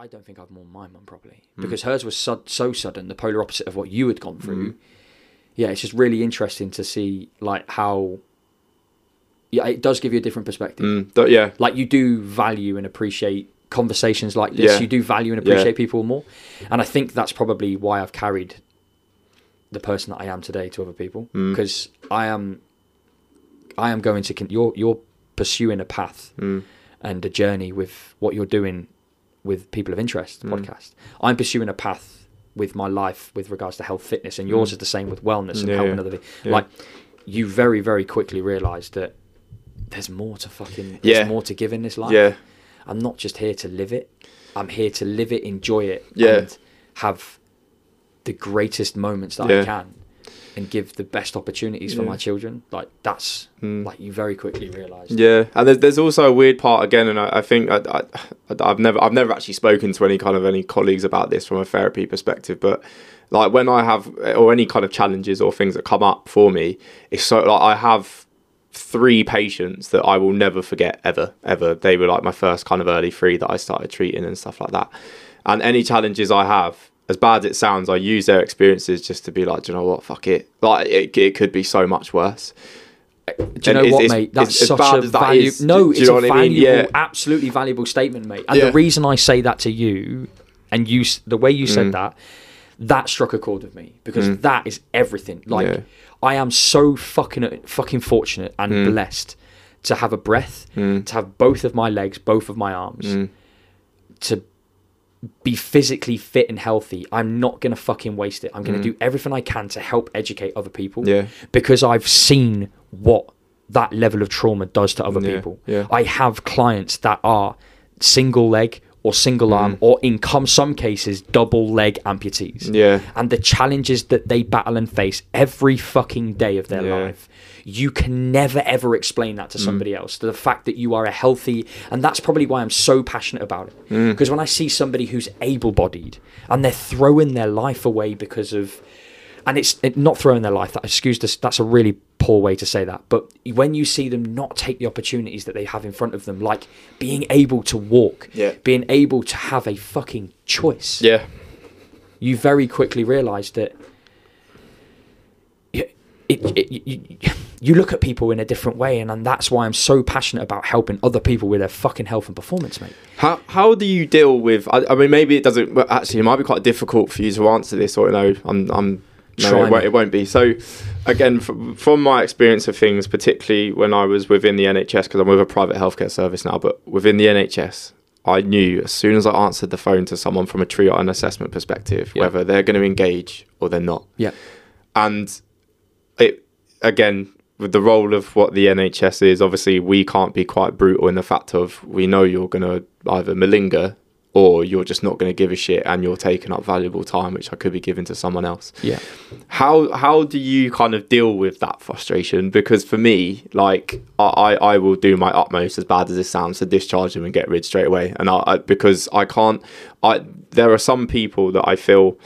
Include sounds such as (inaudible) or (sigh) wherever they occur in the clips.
I don't think I've mourned my mum properly because hers was so, so sudden, the polar opposite of what you had gone through. Yeah, it's just really interesting to see like how. Yeah, it does give you a different perspective. Mm, th- yeah, Like you do value and appreciate conversations like this. Yeah. You do value and Yeah. appreciate people more, and I think that's probably why I've carried the person that I am today to other people Mm. because I am. I am going to. Con- you're you're pursuing a path Mm. and a journey with what you're doing with people of interest Mm. podcast. I'm pursuing a path with my life with regards to health fitness and yours Mm. is the same with wellness and Yeah, helping yeah. other people. Yeah. Like you very very quickly realize that there's more to fucking Yeah. there's more to give in this life. yeah, I'm not just here to live it. I'm here to live it, enjoy it, Yeah. and have the greatest moments that. I can and give the best opportunities for my children. Like that's Mm. like you very quickly realize. Yeah, and there's, there's also a weird part again, and I, I think I, I, I've never I've never actually spoken to any kind of any colleagues about this from a therapy perspective, but like when I have or any kind of challenges or things that come up for me, it's so like I have three patients that I will never forget ever ever. They were like my first kind of early three that I started treating and stuff like that. And any challenges I have, as bad as it sounds, I use their experiences just to be like, do you know what, fuck it. Like it, it could be so much worse. Do you know And what, it's- mate? it's- That's as such bad a value. is, no, it's a what I mean? valuable, Yeah. absolutely valuable statement, mate. And Yeah. the reason I say that to you, and you, the way you said Mm. that, that struck a chord with me because Mm. that is everything. Like, Yeah. I am so fucking fucking fortunate and Mm. blessed to have a breath, Mm. to have both of my legs, both of my arms, Mm. to be physically fit and healthy. I'm not gonna fucking waste it. I'm gonna Mm. do everything I can to help educate other people Yeah. because I've seen what that level of trauma does to other Yeah, people. yeah. I have clients that are single leg or single arm Mm. or in com- some cases double leg amputees. Yeah. And the challenges that they battle and face every fucking day of their Yeah. life. You can never ever explain that to Mm. somebody else. The fact that you are a healthy, and that's probably why I'm so passionate about it. Mm. Because when I see somebody who's able bodied and they're throwing their life away because of and it's it, not throwing their life. That excuse this. That's a really poor way to say that. But when you see them not take the opportunities that they have in front of them, like being able to walk, Yeah. being able to have a fucking choice, Yeah. you very quickly realise that it, it, it, you, you look at people in a different way, and, and that's why I'm so passionate about helping other people with their fucking health and performance, mate. How how do you deal with? I, I mean, maybe it doesn't. Well, actually, it might be quite difficult for you to answer this, or you know, I'm I'm. No, it, won't, it won't be. So, again, from, from my experience of things, particularly when I was within the NHS, because I'm with a private healthcare service now, but within the NHS, I knew as soon as I answered the phone to someone from a triage and assessment perspective, Yeah. whether they're going to engage or they're not. Yeah, and it again with the role of what the NHS is, obviously we can't be quite brutal in the fact of we know you're going to either malinger or you're just not going to give a shit and you're taking up valuable time which I could be giving to someone else. yeah. How how do you kind of deal with that frustration? Because for me, like I, I will do my utmost, as bad as this sounds, to discharge them and get rid straight away. And I, I because I can't. I there are some people that I feel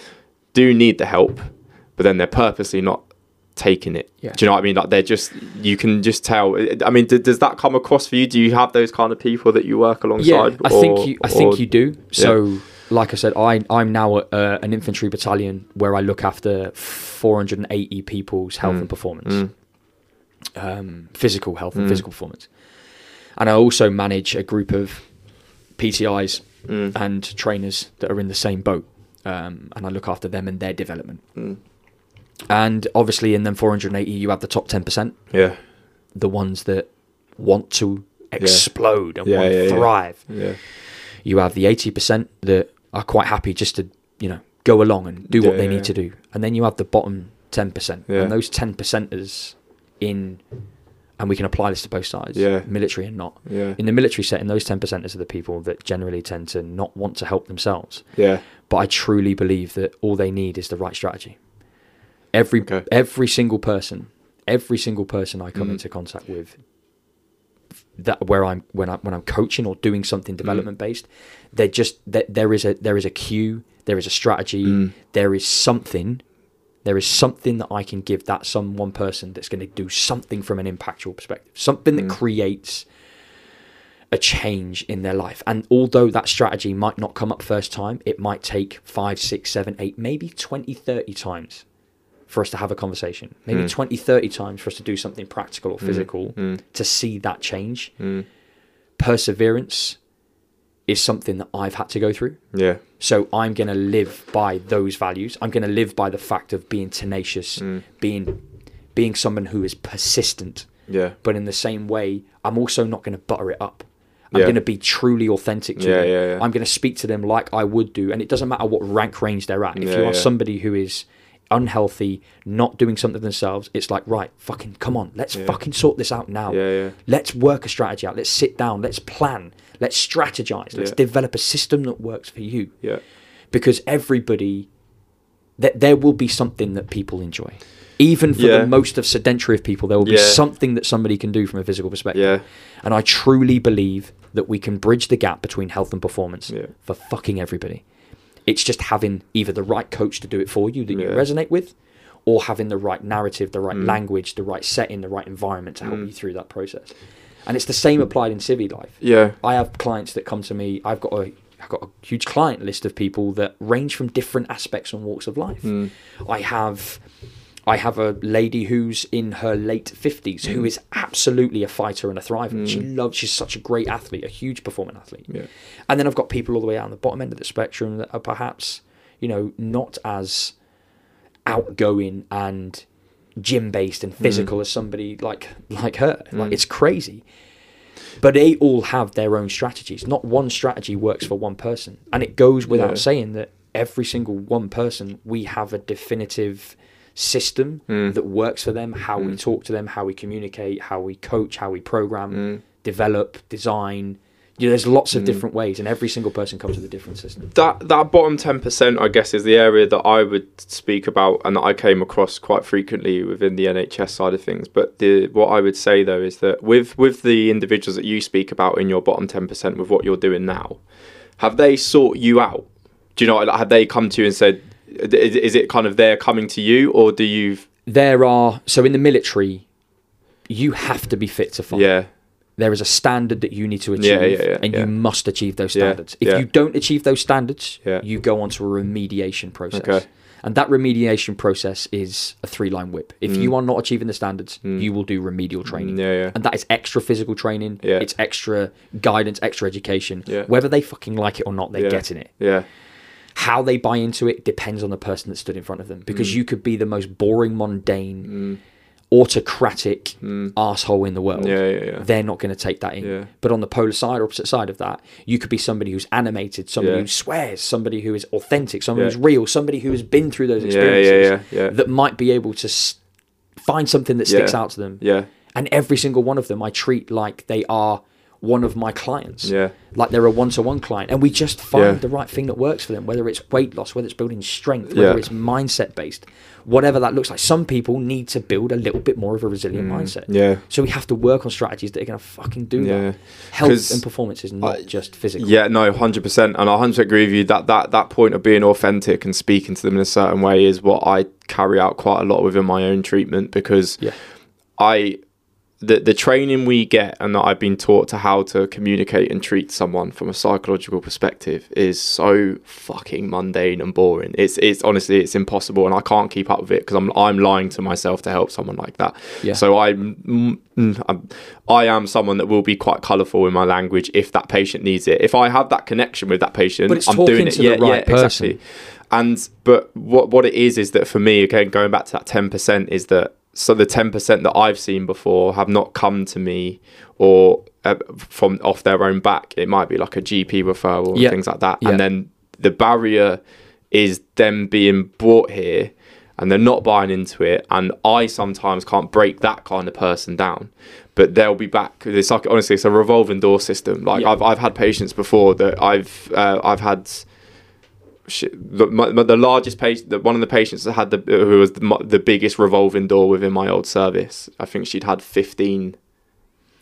do need the help, but then they're purposely not taking it. Yeah. Do you know what I mean? Like they're just you can just tell. I mean, d- does that come across for you? Do you have those kind of people that you work alongside? Yeah, I think you. I think you do. So, like I said, I I'm now at uh, an infantry battalion where I look after 480 people's health Mm. and performance, Mm. um, physical health and Mm. physical performance, and I also manage a group of PTIs Mm. and trainers that are in the same boat, um, and I look after them and their development. And obviously, in them 480, you have the top 10%, Yeah. the ones that want to explode and Yeah, want to yeah, thrive. Yeah. You have the 80% that are quite happy just to, you know, go along and do what they need to do. And then you have the bottom 10%. Yeah. And those 10 percenters in, and we can apply this to both sides, Yeah. military and not. Yeah. In the military setting, those 10 percenters are the people that generally tend to not want to help themselves. Yeah. But I truly believe that all they need is the right strategy. Every Okay. every single person, every single person I come Mm. into contact with, that where I'm when I when I'm coaching or doing something development based, they're just that there is a there is a cue, there is a strategy, Mm. there is something, there is something that I can give that some one person that's going to do something from an impactful perspective, something that Mm. creates a change in their life. And although that strategy might not come up first time, it might take five, six, seven, eight, maybe 20, 30 times for us to have a conversation. Maybe Mm. 20, 30 times for us to do something practical or physical Mm. to see that change. Mm. Perseverance is something that I've had to go through. Yeah. So I'm going to live by those values. I'm going to live by the fact of being tenacious, Mm. being being someone who is persistent. Yeah. But in the same way, I'm also not going to butter it up. I'm Yeah. going to be truly authentic to Yeah, them. yeah, yeah. I'm going to speak to them like I would do, and it doesn't matter what rank range they're at. If Yeah, you are somebody who is unhealthy, not doing something themselves, it's like right, fucking come on, let's Yeah. fucking sort this out now. Yeah, yeah. Let's work a strategy out. Let's sit down. Let's plan. Let's strategize. Let's develop a system that works for you Yeah. because everybody that there will be something that people enjoy even for the most of sedentary of people there will be something that somebody can do from a physical perspective Yeah. and i truly believe that we can bridge the gap between health and performance for fucking everybody it's just having either the right coach to do it for you that you resonate with or having the right narrative the right Mm. language the right setting the right environment to help Mm. you through that process and it's the same applied in civi life Yeah. I have clients that come to me. I've got a I've got a huge client list of people that range from different aspects and walks of life. Mm. I have I have a lady who's in her late fifties who mm. is absolutely a fighter and a thriver. She mm. loves. She's such a great athlete, a huge performing athlete. Yeah. And then I've got people all the way out on the bottom end of the spectrum that are perhaps you know not as outgoing and gym based and mm. physical as somebody like like her. Like Mm. it's crazy. But they all have their own strategies. Not one strategy works for one person. And it goes without Yeah. saying that every single one person, we have a definitive system Mm. that works for them, how we Mm. talk to them, how we communicate, how we coach, how we program, Mm. develop, design. You know, there's lots of Mm. different ways, and every single person comes with a different system. that that bottom ten percent, I guess, is the area that I would speak about, and that I came across quite frequently within the NHS side of things. But the what I would say though is that with with the individuals that you speak about in your bottom ten percent, with what you're doing now, have they sought you out? Do you know? Have they come to you and said, is, is it kind of they're coming to you, or do you? There are, so in the military, you have to be fit to fight. Yeah, there is a standard that you need to achieve Yeah, yeah, yeah, and you must achieve those standards if you don't achieve those standards you go on to a remediation process Okay. and that remediation process is a three line whip if Mm. you are not achieving the standards Mm. you will do remedial training yeah, yeah. and that is extra physical training Yeah. it's extra guidance extra education whether they fucking like it or not they're getting it yeah, how they buy into it depends on the person that stood in front of them because Mm. you could be the most boring mundane mm, autocratic mm. asshole in the world yeah, yeah, yeah. they're not going to take that in. Yeah. But on the polar side or opposite side of that, you could be somebody who's animated, somebody Yeah. who swears, somebody who is authentic, somebody Yeah. who's real, somebody who has been through those experiences yeah, yeah, yeah. that might be able to s- find something that sticks out to them. yeah, And every single one of them I treat like they are one of my clients. yeah. Like they're a one to one client. And we just find Yeah. the right thing that works for them, whether it's weight loss, whether it's building strength, whether Yeah. it's mindset based, whatever that looks like. Some people need to build a little bit more of a resilient mindset. Mm. Yeah. So we have to work on strategies that are going to fucking do Yeah. that. Health and performance is not I- just physical. Yeah, no, hundred percent, and I hundred percent agree with you that that that point of being authentic and speaking to them in a certain way is what I carry out quite a lot within my own treatment because Yeah. I the the training we get and that I've been taught to how to communicate and treat someone from a psychological perspective is so fucking mundane and boring. It's it's honestly it's impossible, and I can't keep up with it because I'm I'm lying to myself to help someone like that. Yeah. So I'm, mm, mm, I'm I am someone that will be quite colourful in my language if that patient needs it. If I have that connection with that patient, But it's I'm doing it. to the yeah, right yeah, person. exactly. And but what what it is is that for me again going back to that ten percent is that so the ten percent that I've seen before have not come to me or uh, from off their own back. It might be like a GP referral and Yeah. things like that. Yeah. And then the barrier is them being brought here and they're not buying into it. And I sometimes can't break that kind of person down. But they'll be back. It's like honestly, it's a revolving door system. Like Yeah. I've I've had patients before that I've uh, I've had shit, the, my, the largest patient, the, one of the patients that had the who was the, the biggest revolving door within my old service. I think she'd had 15,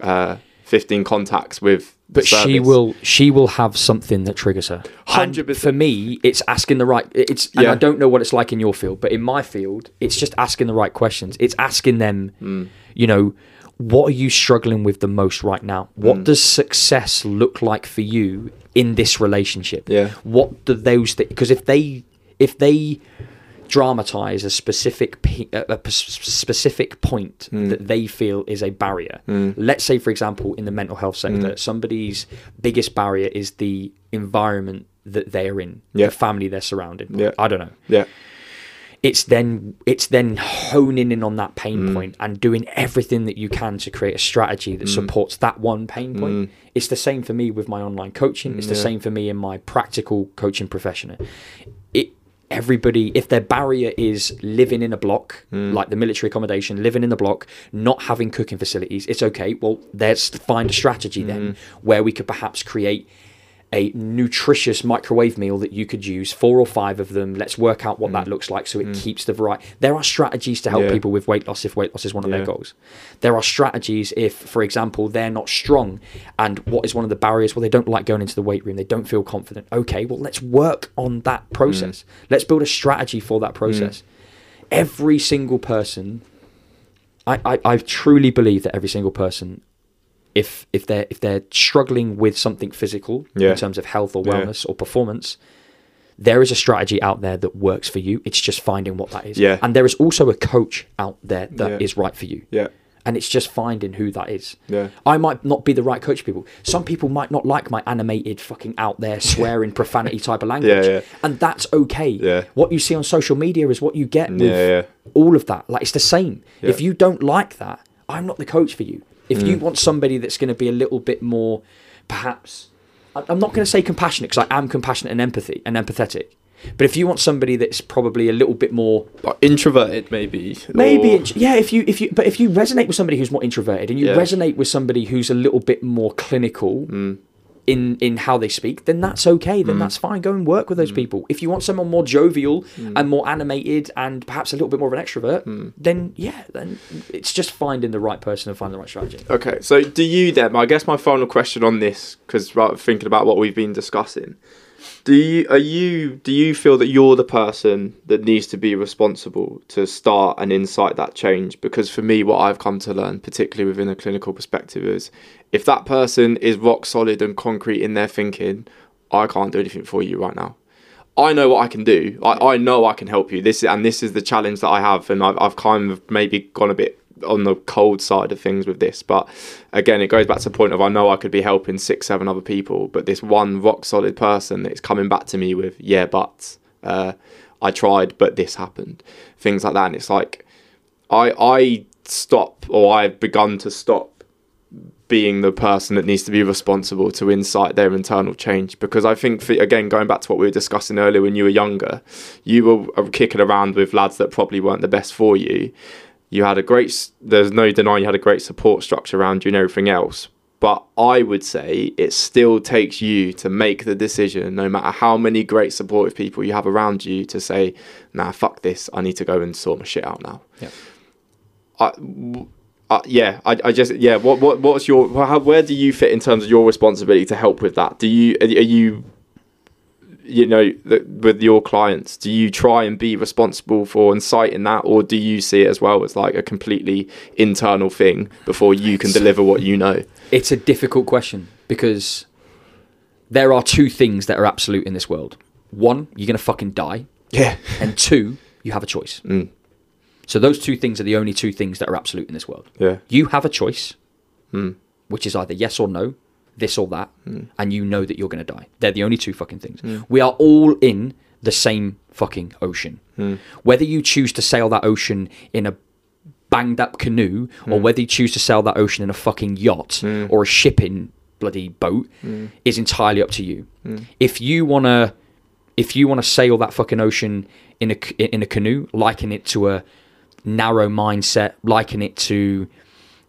uh, 15 contacts with. But she will she will have something that triggers her. 100%. For me, it's asking the right it's and Yeah. I don't know what it's like in your field, but in my field, it's just asking the right questions. It's asking them, Mm. you know, what are you struggling with the most right now? What Mm. does success look like for you in this relationship? Yeah. What do those things? because if they if they dramatize a specific pe- a p- specific point Mm. that they feel is a barrier. Let's say, for example, in the mental health sector, Mm. somebody's biggest barrier is the environment that they're in, Yeah. the family they're surrounded by. Yeah. I don't know Yeah. It's then it's then honing in on that pain Mm. point and doing everything that you can to create a strategy Mm. that supports that one pain point. It's the same for me with my online coaching. It's the Yeah. same for me in my practical coaching profession. It everybody if their barrier is living in a block Mm. like the military accommodation living in the block not having cooking facilities it's okay well let's find a strategy Mm. then where we could perhaps create a nutritious microwave meal that you could use four or five of them. Let's work out what mm. that looks like so it mm. keeps the variety there are strategies to help Mm. Yeah. people with weight loss if weight loss is one of Yeah. their goals. There are strategies if for example they're not strong and what is one of the barriers? Well they don't like going into the weight room. They don't feel confident. Okay well let's work on that process. Mm. Let's build a strategy for that process. Every single person I, I, I truly believe that every single person if if they're if they're struggling with something physical Yeah. in terms of health or Yeah. wellness or performance there is a strategy out there that works for you it's just finding what that is Yeah. and there is also a coach out there that is Yeah. right for you Yeah. and it's just finding who that is Yeah. i might not be the right coach for people some people might not like my animated fucking out there (laughs) swearing profanity type of language yeah. and that's okay Yeah. what you see on social media is what you get with Yeah, yeah. all of that. Like it's the same. If you don't like that, I'm not the coach for you. If Mm. you want somebody that's going to be a little bit more, perhaps, I'm not going to say compassionate because I am compassionate and empathy and empathetic. But if you want somebody that's probably a little bit more, introverted, maybe. maybe or- yeah. If you if you but if you resonate with somebody who's more introverted and you Yeah. resonate with somebody who's a little bit more clinical. Mm. In, in how they speak, then that's okay. Then that's fine. Go and work with those Mm. people. If you want someone more jovial and more animated and perhaps a little bit more of an extrovert, Mm. then yeah, then it's just finding the right person and finding the right strategy. Okay, so do you then? I guess my final question on this, because thinking about what we've been discussing, do you are you do you feel that you're the person that needs to be responsible to start and incite that change? Because for me, what I've come to learn, particularly within a clinical perspective, is if that person is rock solid and concrete in their thinking, I can't do anything for you right now. I know what I can do. I, I know I can help you. This and this is the challenge that I have, and I've I've kind of maybe gone a bit on the cold side of things with this. But again, it goes back to the point of I know I could be helping six, seven other people, but this one rock solid person that's coming back to me with yeah, but uh, I tried, but this happened, things like that, and it's like I I stop or I've begun to stop being the person that needs to be responsible to incite their internal change because I think for, again going back to what we were discussing earlier when you were younger you were uh, kicking around with lads that probably weren't the best for you you had a great there's no denying you had a great support structure around you and everything else but I would say it still takes you to make the decision no matter how many great supportive people you have around you to say nah fuck this I need to go and sort my shit out now Yeah. I, uh, yeah, I, I just yeah. What what what's your how, where do you fit in terms of your responsibility to help with that? Do you are you you know the, with your clients? Do you try and be responsible for inciting that, or do you see it as well as like a completely internal thing before you can deliver what you know? It's a difficult question because there are two things that are absolute in this world. One, you're gonna fucking die, Yeah, and two, you have a choice. Mm. So those two things are the only two things that are absolute in this world. yeah, You have a choice, Mm. which is either yes or no, this or that, Hmm. and you know that you're going to die. They're the only two fucking things. We are all in the same fucking ocean. Hmm. Whether you choose to sail that ocean in a banged up canoe or Hmm. whether you choose to sail that ocean in a fucking yacht or a shipping bloody boat Hmm. is entirely up to you. If you want to if you want to sail that fucking ocean in a in a canoe, liken it to a narrow mindset, liken it to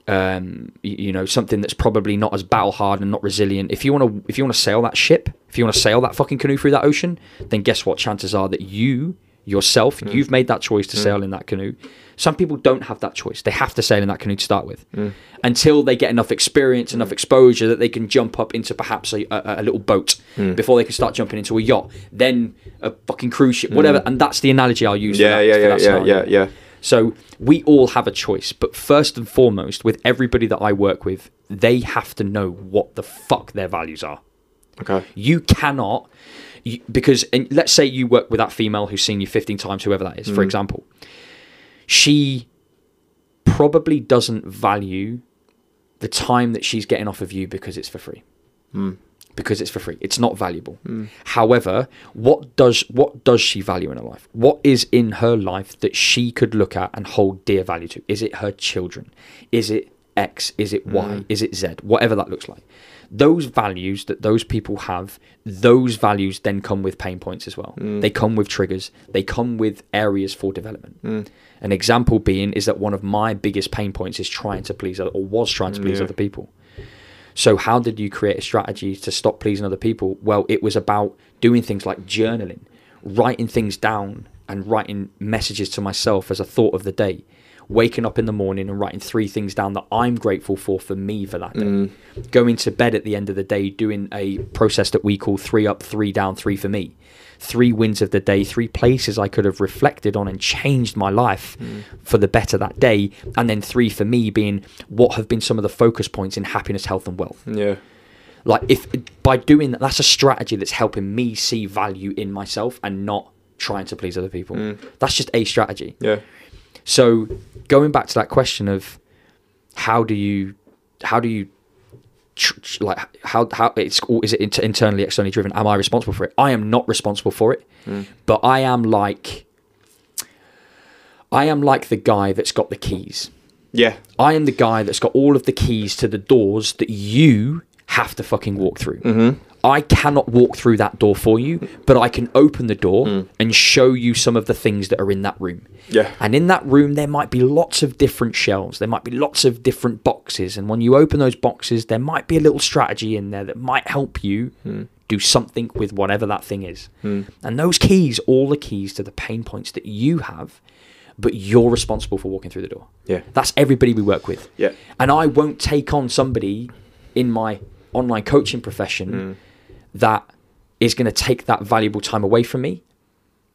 um, you know something that's probably not as battle hard and not resilient. If you want to if you want to sail that ship, if you want to sail that fucking canoe through that ocean, then guess what? Chances are that you yourself hmm. you've made that choice to hmm. sail in that canoe. Some people don't have that choice. They have to sail in that canoe to start with hmm. until they get enough experience, enough exposure that they can jump up into perhaps a, a, a little boat before they can start jumping into a yacht, then a fucking cruise ship, whatever. And that's the analogy I'll use. for yeah, that- yeah, yeah, yeah, yeah, yeah. So we all have a choice, but first and foremost, with everybody that I work with, they have to know what the fuck their values are. Okay. You cannot, you, because and let's say you work with that female who's seen you 15 times, whoever that is, for mm. example. She probably doesn't value the time that she's getting off of you because it's for free. Hmm. Because it's for free. It's not valuable. Hmm. However, what does what does she value in her life? What is in her life that she could look at and hold dear value to? Is it her children? Is it X? Is it Y? Hmm. Is it Z? Whatever that looks like. Those values that those people have, those values then come with pain points as well. Hmm. They come with triggers. They come with areas for development. An example being is that one of my biggest pain points is trying to please other, or was trying to please Yeah. other people. So how did you create a strategy to stop pleasing other people? Well, it was about doing things like journaling, writing things down and writing messages to myself as a thought of the day. Waking up in the morning and writing three things down that I'm grateful for for me for that day. Mm. Going to bed at the end of the day doing a process that we call three up, three down, three for me. Three wins of the day, three places I could have reflected on and changed my life mm. for the better that day. And then three for me being what have been some of the focus points in happiness, health, and wealth Yeah. like if by doing that that's a strategy that's helping me see value in myself and not trying to please other people mm. that's just a strategy Yeah. so going back to that question of how do you how do you like how how it's all is it inter- internally externally driven am i responsible for it i am not responsible for it but i am like i am like the guy that's got the keys Yeah. I am the guy that's got all of the keys to the doors that you have to fucking walk through. Mm-hmm. I cannot walk through that door for you, but I can open the door hmm. and show you some of the things that are in that room. Yeah. And in that room, there might be lots of different shelves. There might be lots of different boxes. And when you open those boxes, there might be a little strategy in there that might help you hmm. do something with whatever that thing is. Hmm. And those keys, all the keys to the pain points that you have, but you're responsible for walking through the door. Yeah. That's everybody we work with. Yeah. And I won't take on somebody in my online coaching profession Mm. That is going to take that valuable time away from me.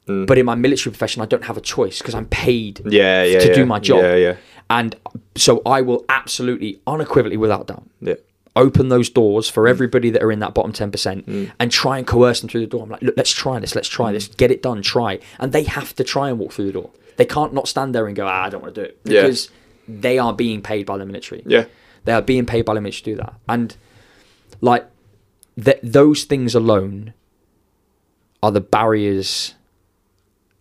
Mm. But in my military profession, I don't have a choice because I'm paid Yeah. Yeah. to yeah. do my job. Yeah. Yeah. And so I will absolutely, unequivocally, without doubt, Yeah. open those doors Mm. for everybody that are in that bottom 10% and try and coerce them through the door. I'm like, look, let's try this, let's Mm. try this, get it done, try. And they have to try and walk through the door. They can't not stand there and go, ah, I don't want to do it. Because they are being paid by the military. Yeah. They are being paid by the military to do that. And like th- those things alone are the barriers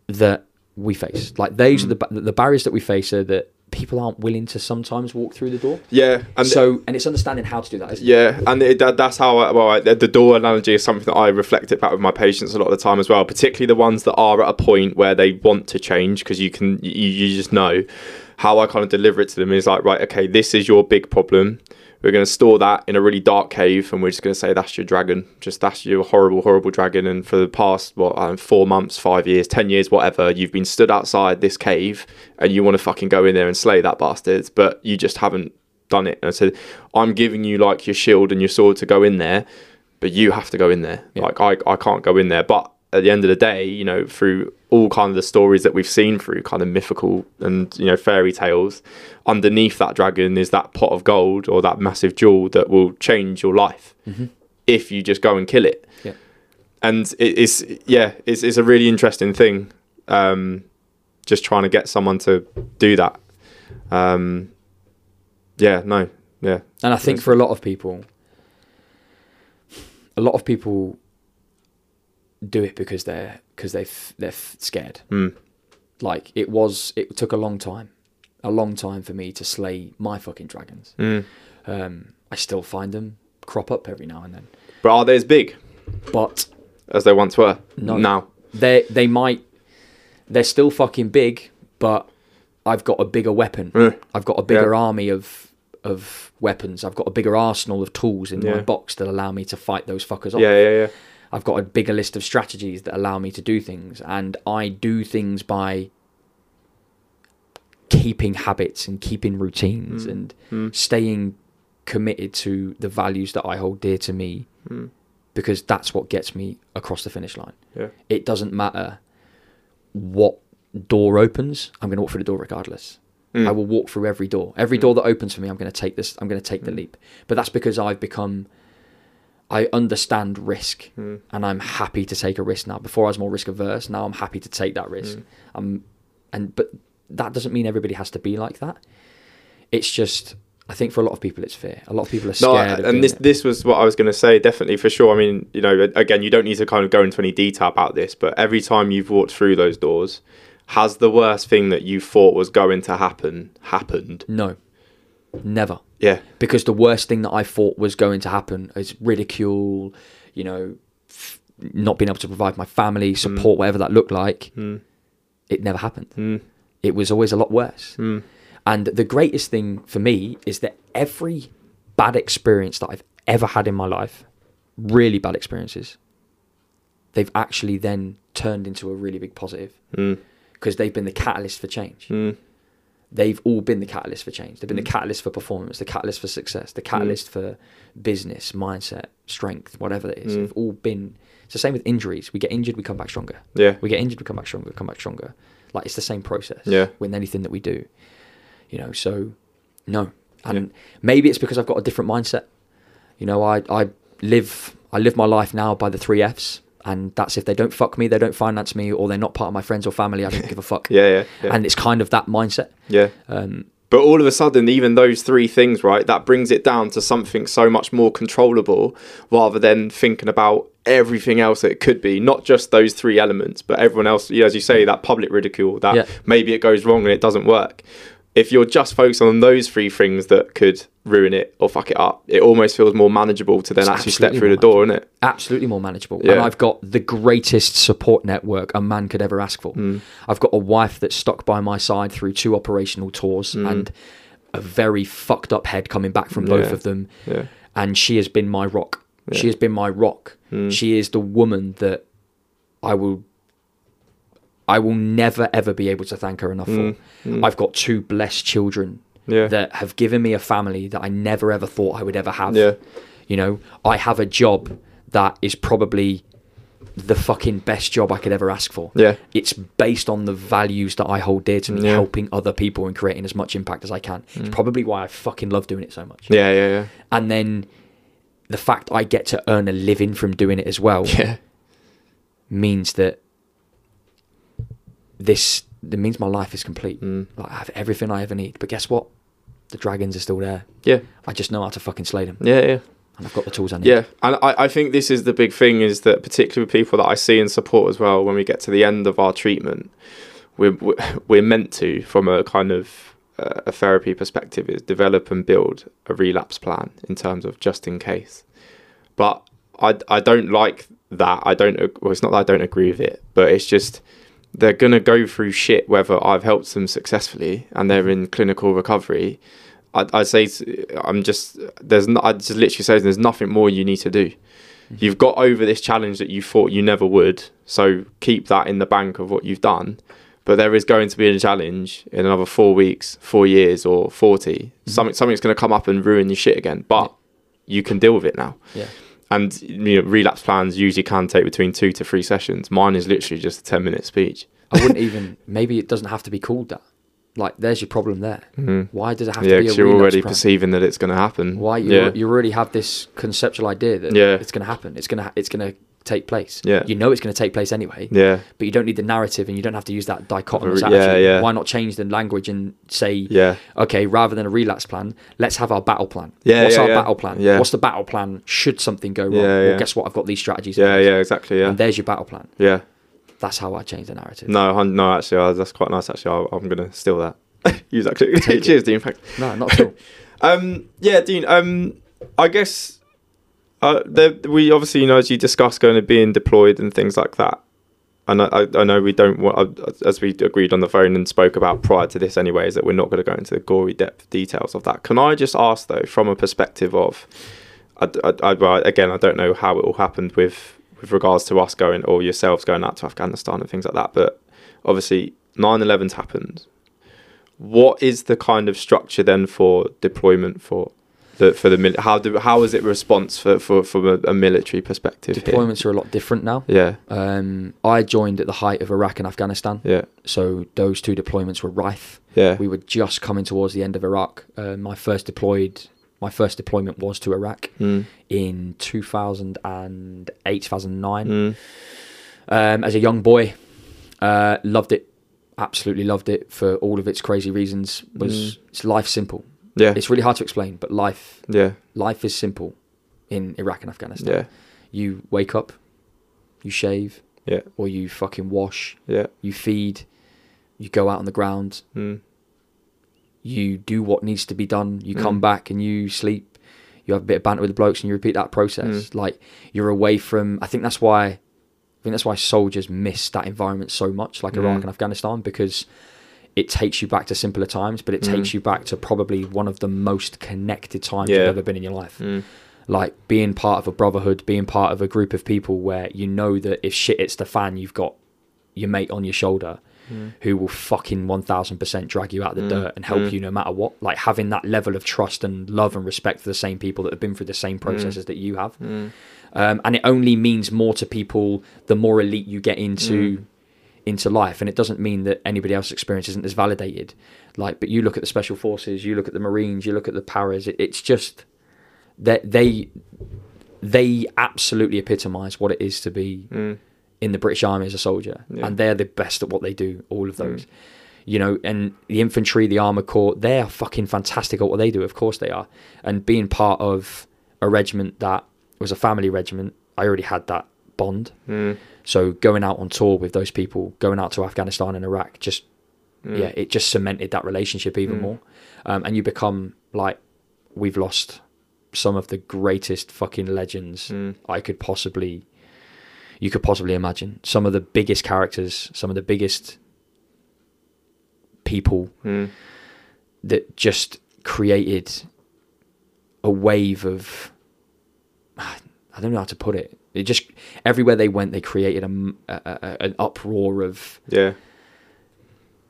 that we face. Like those are the, the barriers that we face are that people aren't willing to sometimes walk through the door. Yeah. And so, and it's understanding how to do that. Isn't it? Yeah, and it, that, that's how I, well I, the the door analogy is something that I reflect it back with my patients a lot of the time as well. Particularly the ones that are at a point where they want to change because you can you, you just know how I kind of deliver it to them is like right okay this is your big problem. We're going to store that in a really dark cave, and we're just going to say that's your dragon. Just that's your horrible, horrible dragon. And for the past what I four months, five years, ten years, whatever, you've been stood outside this cave, and you want to fucking go in there and slay that bastard, but you just haven't done it. And I said, I'm giving you like your shield and your sword to go in there, but you have to go in there. Like I, I can't go in there. But at the end of the day, you know, through all kind of the stories that we've seen through kind of mythical and you know fairy tales, underneath that dragon is that pot of gold or that massive jewel that will change your life if you just go and kill it. Yeah. And it is yeah, it's it's a really interesting thing. Um, just trying to get someone to do that. Um, yeah, no, yeah, And I think for a lot of people, a lot of people do it because they're because they they're f- scared. Mm. Like it was, it took a long time, a long time for me to slay my fucking dragons. Mm. Um, I still find them crop up every now and then, But are they as big but as they once were? No. Now. they they might they're still fucking big, but I've got a bigger weapon. Mm. I've got a bigger Yeah. army of of weapons. I've got a bigger arsenal of tools in my box that allow me to fight those fuckers off. Yeah, yeah, yeah. I've got a bigger list of strategies that allow me to do things, and I do things by keeping habits and keeping routines Mm. and staying committed to the values that I hold dear to me Mm. because that's what gets me across the finish line. Yeah. It doesn't matter what door opens, I'm going to walk through the door regardless. Mm. I will walk through every door. Every door that opens for me, I'm going to take this. I'm going to take the Mm. leap. But that's because I've become. I understand risk, Mm. and I'm happy to take a risk now. Before I was more risk averse. Now I'm happy to take that risk. Mm. Um, and but that doesn't mean everybody has to be like that. It's just I think for a lot of people it's fear. A lot of people are No, scared. of doing and this it. this was what I was going to say. Definitely for sure. I mean, you know, again, you don't need to kind of go into any detail about this, but every time you've walked through those doors, has the worst thing that you thought was going to happen happened? no, never. Yeah, because the worst thing that I thought was going to happen is ridicule, you know, f- not being able to provide my family support, whatever that looked like. Mm. It never happened. Mm. It was always a lot worse. Mm. And the greatest thing for me is that every bad experience that I've ever had in my life, really bad experiences, they've actually then turned into a really big positive Mm. because they've been the catalyst for change Mm. They've all been the catalyst for change. They've been Mm. the catalyst for performance, the catalyst for success, the catalyst for business, mindset, strength, whatever it is. Mm. They've all been. It's the same with injuries. We get injured, we come back stronger. Yeah. We get injured, we come back stronger, we come back stronger. Like it's the same process. Yeah. With anything that we do, you know. So, no, and maybe it's because I've got a different mindset. You know, I I live I live my life now by the three Fs. And that's if they don't fuck me, they don't finance me, or they're not part of my friends or family. I don't give a (laughs) fuck. Yeah, yeah, yeah. And it's kind of that mindset. yeah. Um, But all of a sudden, even those three things, right, that brings it down to something so much more controllable rather than thinking about everything else that it could be. Not just those three elements, but everyone else, as you say, that public ridicule, that Yeah. maybe it goes wrong and it doesn't work. If you're just focused on those three things that could ruin it or fuck it up, it almost feels more manageable to then It's actually step through the door, isn't it? absolutely more manageable. Yeah. And I've got the greatest support network a man could ever ask for. Mm. I've got a wife that's stuck by my side through two operational tours Mm. and a very fucked up head coming back from both Yeah. of them. Yeah. And she has been my rock. She has been my rock. Mm. She is the woman that I will I will never ever be able to thank her enough Mm. for. Mm. I've got two blessed children Yeah. that have given me a family that I never ever thought I would ever have. Yeah. You know, I have a job that is probably the fucking best job I could ever ask for. Yeah. It's based on the values that I hold dear to me, Yeah. helping other people and creating as much impact as I can. It's Mm. probably why I fucking love doing it so much. Yeah, yeah, yeah. And then the fact I get to earn a living from doing it as well (laughs) Yeah. means that this it means my life is complete. Mm. Like I have everything I ever need. But guess what? The dragons are still there. Yeah. I just know how to fucking slay them. Yeah, yeah. And I've got the tools I need. Yeah, and I, I think this is the big thing is that particularly with people that I see and support as well, when we get to the end of our treatment, we're we're- we're meant to, from a kind of uh, a therapy perspective, is develop and build a relapse plan in terms of just in case. But I I don't like that. I don't. Well, it's not that I don't agree with it, but it's just they're gonna go through shit whether I've helped them successfully and they're in clinical recovery. I'd, I'd say I'm just there's not. I just literally say there's nothing more you need to do. Mm-hmm. You've got over this challenge that you thought you never would, so keep that in the bank of what you've done. But there is going to be a challenge in another four weeks, four years, or 40 mm-hmm. Something something's going to come up and ruin your shit again. But you can deal with it now. Yeah. And you know, relapse plans usually can take between two to three sessions. Mine is literally just a ten minute speech. I wouldn't even. Maybe it doesn't have to be called that. Like, there's your problem there. Mhm. Why does it have Yeah, to be a you're already plan? perceiving that it's going to happen. Why you Yeah. you already have this conceptual idea that Yeah. it's going to happen. It's going to it's going to take place. Yeah. You know it's going to take place anyway. Yeah. But you don't need the narrative, and you don't have to use that dichotomous Yeah, attitude. yeah. Why not change the language and say, Yeah. okay, rather than a relapse plan, let's have our battle plan. Yeah, What's yeah, our yeah. battle plan? Yeah. What's the battle plan? Should something go wrong? Yeah, Well, yeah. guess what? I've got these strategies. Yeah. Yeah. Exactly. Yeah. And there's your battle plan. Yeah. That's how I change the narrative. No. No. Actually, uh, that's quite nice. Actually, I'll, I'm going to steal that. (laughs) Use that. clip. Take (laughs) it. Cheers, Dean. Thanks. No, not at all. (laughs) Um, yeah, Dean. Um, I guess uh, there, we obviously, you know, as you discussed, going to being deployed and things like that. And I, I, know we don't want, uh, as we agreed on the phone and spoke about prior to this, anyway, is that we're not going to go into the gory depth details of that. Can I just ask though, from a perspective of, I, I, I, again, I don't know how it all happened with with regards to us going or yourselves going out to Afghanistan and things like that, but obviously 9/11's happened. What is the kind of structure then for deployment for the, for the mil- how do how is it response for, for from a, a military perspective? here? Deployments are a lot different now. Yeah, Um, I joined at the height of Iraq and Afghanistan, yeah, so those two deployments were rife. yeah. We were just coming towards the end of Iraq. Uh, my first deployed, my first deployment was to Iraq Mm, in 2008, 2009. mm, um, as a young boy. Uh, loved it, absolutely loved it for all of its crazy reasons. Was Mm. it's life simple? Yeah, It's really hard to explain, but life yeah, life is simple in Iraq and Afghanistan. yeah, You wake up, you shave, yeah, or you fucking wash, yeah. you feed, you go out on the ground, Mm, you do what needs to be done, you come Mm. back and you sleep. You have a bit of banter with the blokes and you repeat that process. Mm. Like you're away from. I think that's why. I think that's why soldiers miss that environment so much, like Iraq Mm. and Afghanistan, because it takes you back to simpler times, but it Mm. takes you back to probably one of the most connected times Yeah. you've ever been in your life. mm, Like being part of a brotherhood, being part of a group of people where you know that if shit hits the fan, you've got your mate on your shoulder mm, who will fucking 1000% drag you out of the Mm, dirt and help mm. you no matter what. Like having that level of trust and love and respect for the same people that have been through the same processes that you have. mm, Um, and it only means more to people the more elite you get into Mm. Into life. And it doesn't mean that anybody else's experience isn't as validated. Like, but you look at the special forces, you look at the Marines, you look at the paras. It, it's just that they they absolutely epitomise what it is to be mm, in the British Army as a soldier, Yeah. and they're the best at what they do. All of those, Mm. you know, and the infantry, the armor corps, they are fucking fantastic at what they do. Of course they are, and being part of a regiment that was a family regiment, I already had that bond. mm, So going out on tour with those people, going out to Afghanistan and Iraq, just mm. yeah, it just cemented that relationship even Mm. more. Um, and you become like, we've lost some of the greatest fucking legends Mm, I could possibly you could possibly imagine. Some of the biggest characters, some of the biggest people mm, that just created a wave of (sighs) I don't know how to put it. It just everywhere they went, they created a, a- a- an uproar of yeah,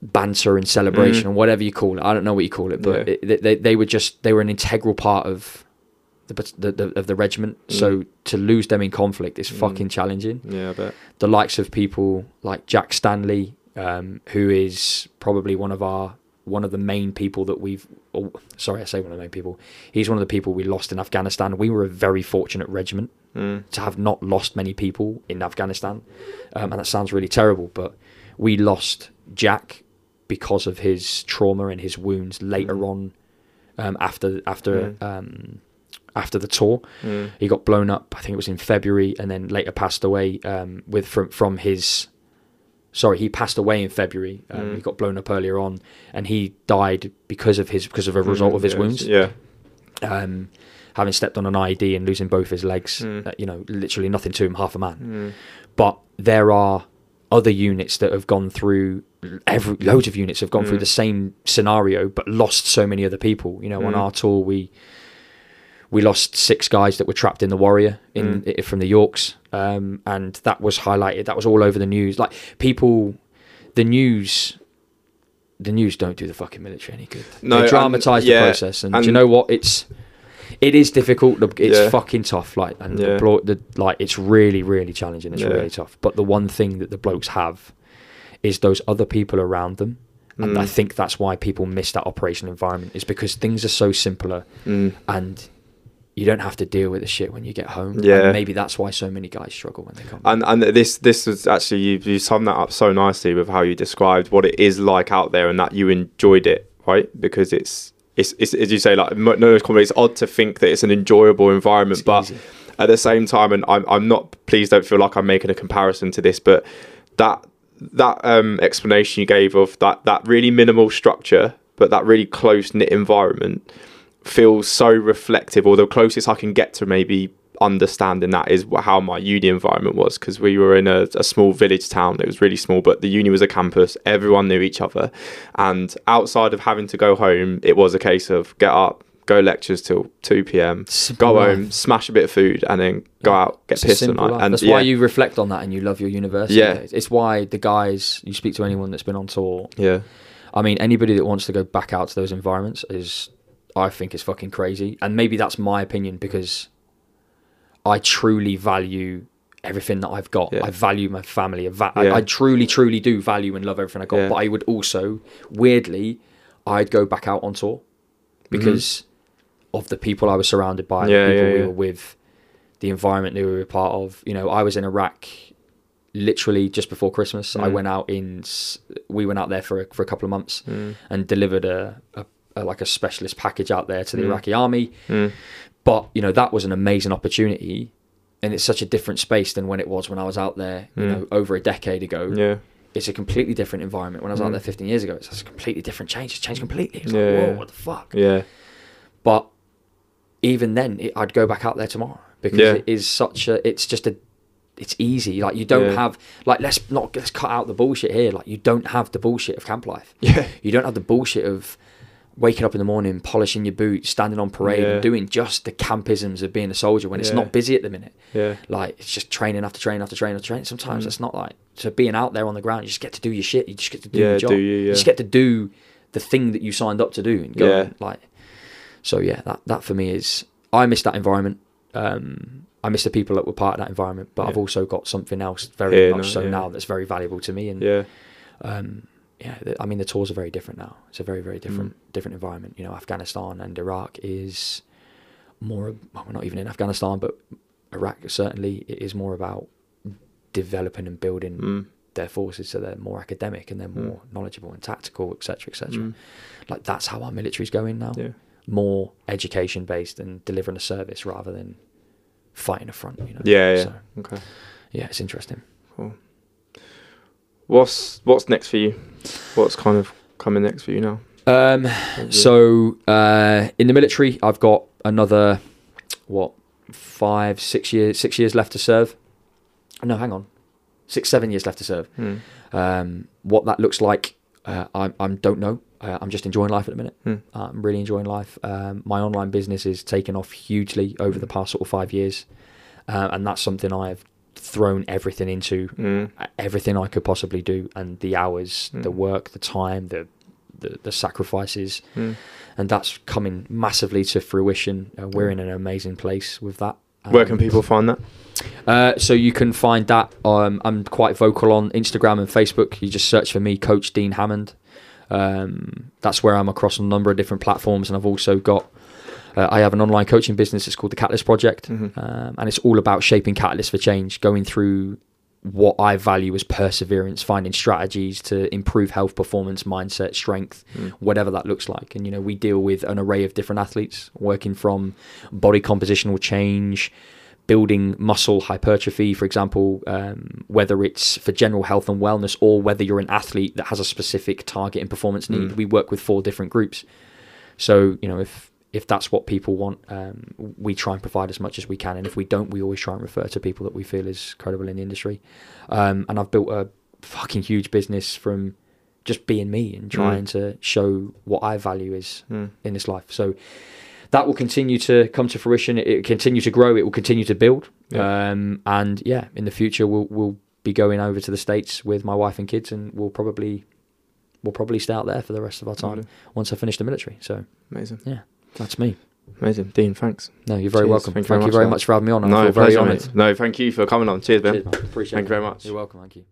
banter and celebration Mm. and whatever you call it. I don't know what you call it, but Yeah. it, they they were just they were an integral part of the, the, the of the regiment. So to lose them in conflict is Mm. fucking challenging. yeah. I bet. The likes of people like Jack Stanley, um, who is probably one of our one of the main people that we've. Oh, sorry, I say one of the main people. He's one of the people we lost in Afghanistan. We were a very fortunate regiment Mm, to have not lost many people in Afghanistan. Um, and that sounds really terrible, but we lost Jack because of his trauma and his wounds later Mm. on um, after after Mm. um, after the tour. mm, He got blown up. I think it was in February, and then later passed away um, with from from his. Sorry, he passed away in February. Um, Mm. He got blown up earlier on, and he died because of his because of a result mm, of his yeah, wounds Yeah. um, having stepped on an IED and losing both his legs. Mm. uh, you know, literally nothing to him, half a man. Mm, But there are other units that have gone through every loads of units have gone through Mm. the same scenario, but lost so many other people. You know, on Mm. our tour we we lost six guys that were trapped in the Warrior in Mm. from the Yorks, um, and that was highlighted. That was all over the news. Like people, the news. The news don't do the fucking military any good. No, they dramatise the yeah, process, and, do you know what? It's it is difficult. It's Yeah. fucking tough. Like and Yeah. the, blo- the like, it's really really challenging. It's really tough. But the one thing that the blokes have is those other people around them, and Mm. I think that's why people miss that operational environment. Is because things are so simpler, mm. and you don't have to deal with the shit when you get home. Yeah. and maybe that's why so many guys struggle when they come. And and this this was actually you you summed that up so nicely with how you described what it is like out there and that you enjoyed it, right? Because it's it's, it's as you say like no. It's odd to think that it's an enjoyable environment, It's but easy. at the same time, and I'm I'm not please don't feel like I'm making a comparison to this, but that that um, explanation you gave of that that really minimal structure, but that really close knit environment feels so reflective, or the closest I can get to maybe understanding that is how my uni environment was because we were in a, a small village town. It was really small, but the uni was a campus. Everyone knew each other, and outside of having to go home, it was a case of get up, go lectures till two p.m., Simple go life. home, smash a bit of food, and then go out, get It's pissed at night. life. And that's yeah, why you reflect on that and you love your university. Yeah. days. It's why the guys you speak to anyone that's been on tour yeah, I mean, anybody that wants to go back out to those environments is I think is fucking crazy, and maybe that's my opinion because I truly value everything that I've got. Yeah. I value my family. I, va- Yeah. I, I truly, truly do value and love everything I got. Yeah. But I would also, weirdly, I'd go back out on tour because of the people I was surrounded by, Mm-hmm. The people we were with, the environment that we were part of. You know, I was in Iraq literally just before Christmas. I Mm. went out in, we went out there for a, for a couple of months Mm. and delivered a, a, a like a specialist package out there to the Mm. Iraqi army. Mm. But you know that was an amazing opportunity, and it's such a different space than when it was when I was out there. You Mm. know, over a decade ago. Yeah. It's a completely different environment. When I was out Mm. there 15 years ago, it's a completely different change. It's changed completely. It's Yeah, like, whoa, yeah. what the fuck? Yeah. But even then, it, I'd go back out there tomorrow because Yeah. it is such a. It's just a. It's easy. Like you don't Yeah. have like let's not let's cut out the bullshit here. Like you don't have the bullshit of camp life. (laughs) Yeah. You don't have the bullshit of waking up in the morning, polishing your boots, standing on parade, Yeah. and doing just the campisms of being a soldier when it's not busy at the minute. Yeah. Like it's just training after training after training after training. Sometimes Mm. it's not like so being out there on the ground. You just get to do your shit. You just get to do Yeah, your job. do you, yeah. you just get to do the thing that you signed up to do and go Yeah. and, like. So yeah, that that for me is I miss that environment. Um, I miss the people that were part of that environment, but I've also got something else very much now, so yeah. now that's very valuable to me. And Yeah. um, yeah, I mean the tours are very different now. It's a very very different Mm. different environment. You know, Afghanistan and Iraq is more. Well, we're not even in Afghanistan, but Iraq certainly it is more about developing and building Mm. their forces so they're more academic and they're Mm. more knowledgeable and tactical, etc., etc. Mm. Like that's how our military's going now. Yeah. More education based and delivering a service rather than fighting a front. You know. Yeah. Yeah. So, Okay. yeah, it's interesting. Cool. What's What's next for you? What's kind of coming next for you now? Um, so uh, in the military, I've got another what five, six years, six years left to serve. No, hang on, six, seven years left to serve. Hmm. Um, what that looks like, uh, I, I don't know. Uh, I'm just enjoying life at the minute. Hmm. I'm really enjoying life. Um, my online business is taken off hugely over the past sort of five years, uh, and that's something I've thrown everything into Mm. everything I could possibly do, and the hours, the Mm. work, the time, the the, the sacrifices, Mm. and that's coming massively to fruition. Uh, we're in an amazing place with that. Where can Um, people find that? Uh, so you can find that. Um, I'm quite vocal on Instagram and Facebook. You just search for me, Coach Dean Hammond. Um, that's where I'm across a number of different platforms, and I've also got. Uh, I have an online coaching business. It's called the Catalyst Project, Mhm. um, and it's all about shaping catalysts for change, going through what I value as perseverance, finding strategies to improve health, performance, mindset, strength, Mm. whatever that looks like. And you know, we deal with an array of different athletes, working from body compositional change, building muscle hypertrophy, for example, um, whether it's for general health and wellness or whether you're an athlete that has a specific target and performance need. Mm. We work with four different groups. So you know, if if that's what people want, um, we try and provide as much as we can. And if we don't, we always try and refer to people that we feel is credible in the industry. Um, and I've built a fucking huge business from just being me and trying to show what I value is Mm. in this life. So that will continue to come to fruition. It will continue to grow. It will continue to build. Yeah. Um, and yeah, in the future, we'll we'll be going over to the states with my wife and kids, and we'll probably we'll probably stay out there for the rest of our time Lovely. once I finish the military. So Amazing. That's me. Amazing. Dean, thanks. No, you're very Cheers. welcome. Thank Thank, you very much very for much for having me on. I no, very honoured. No, thank you for coming on. Cheers, Ben. Cheers. Appreciate Thank it. you very much. You're welcome. Thank you.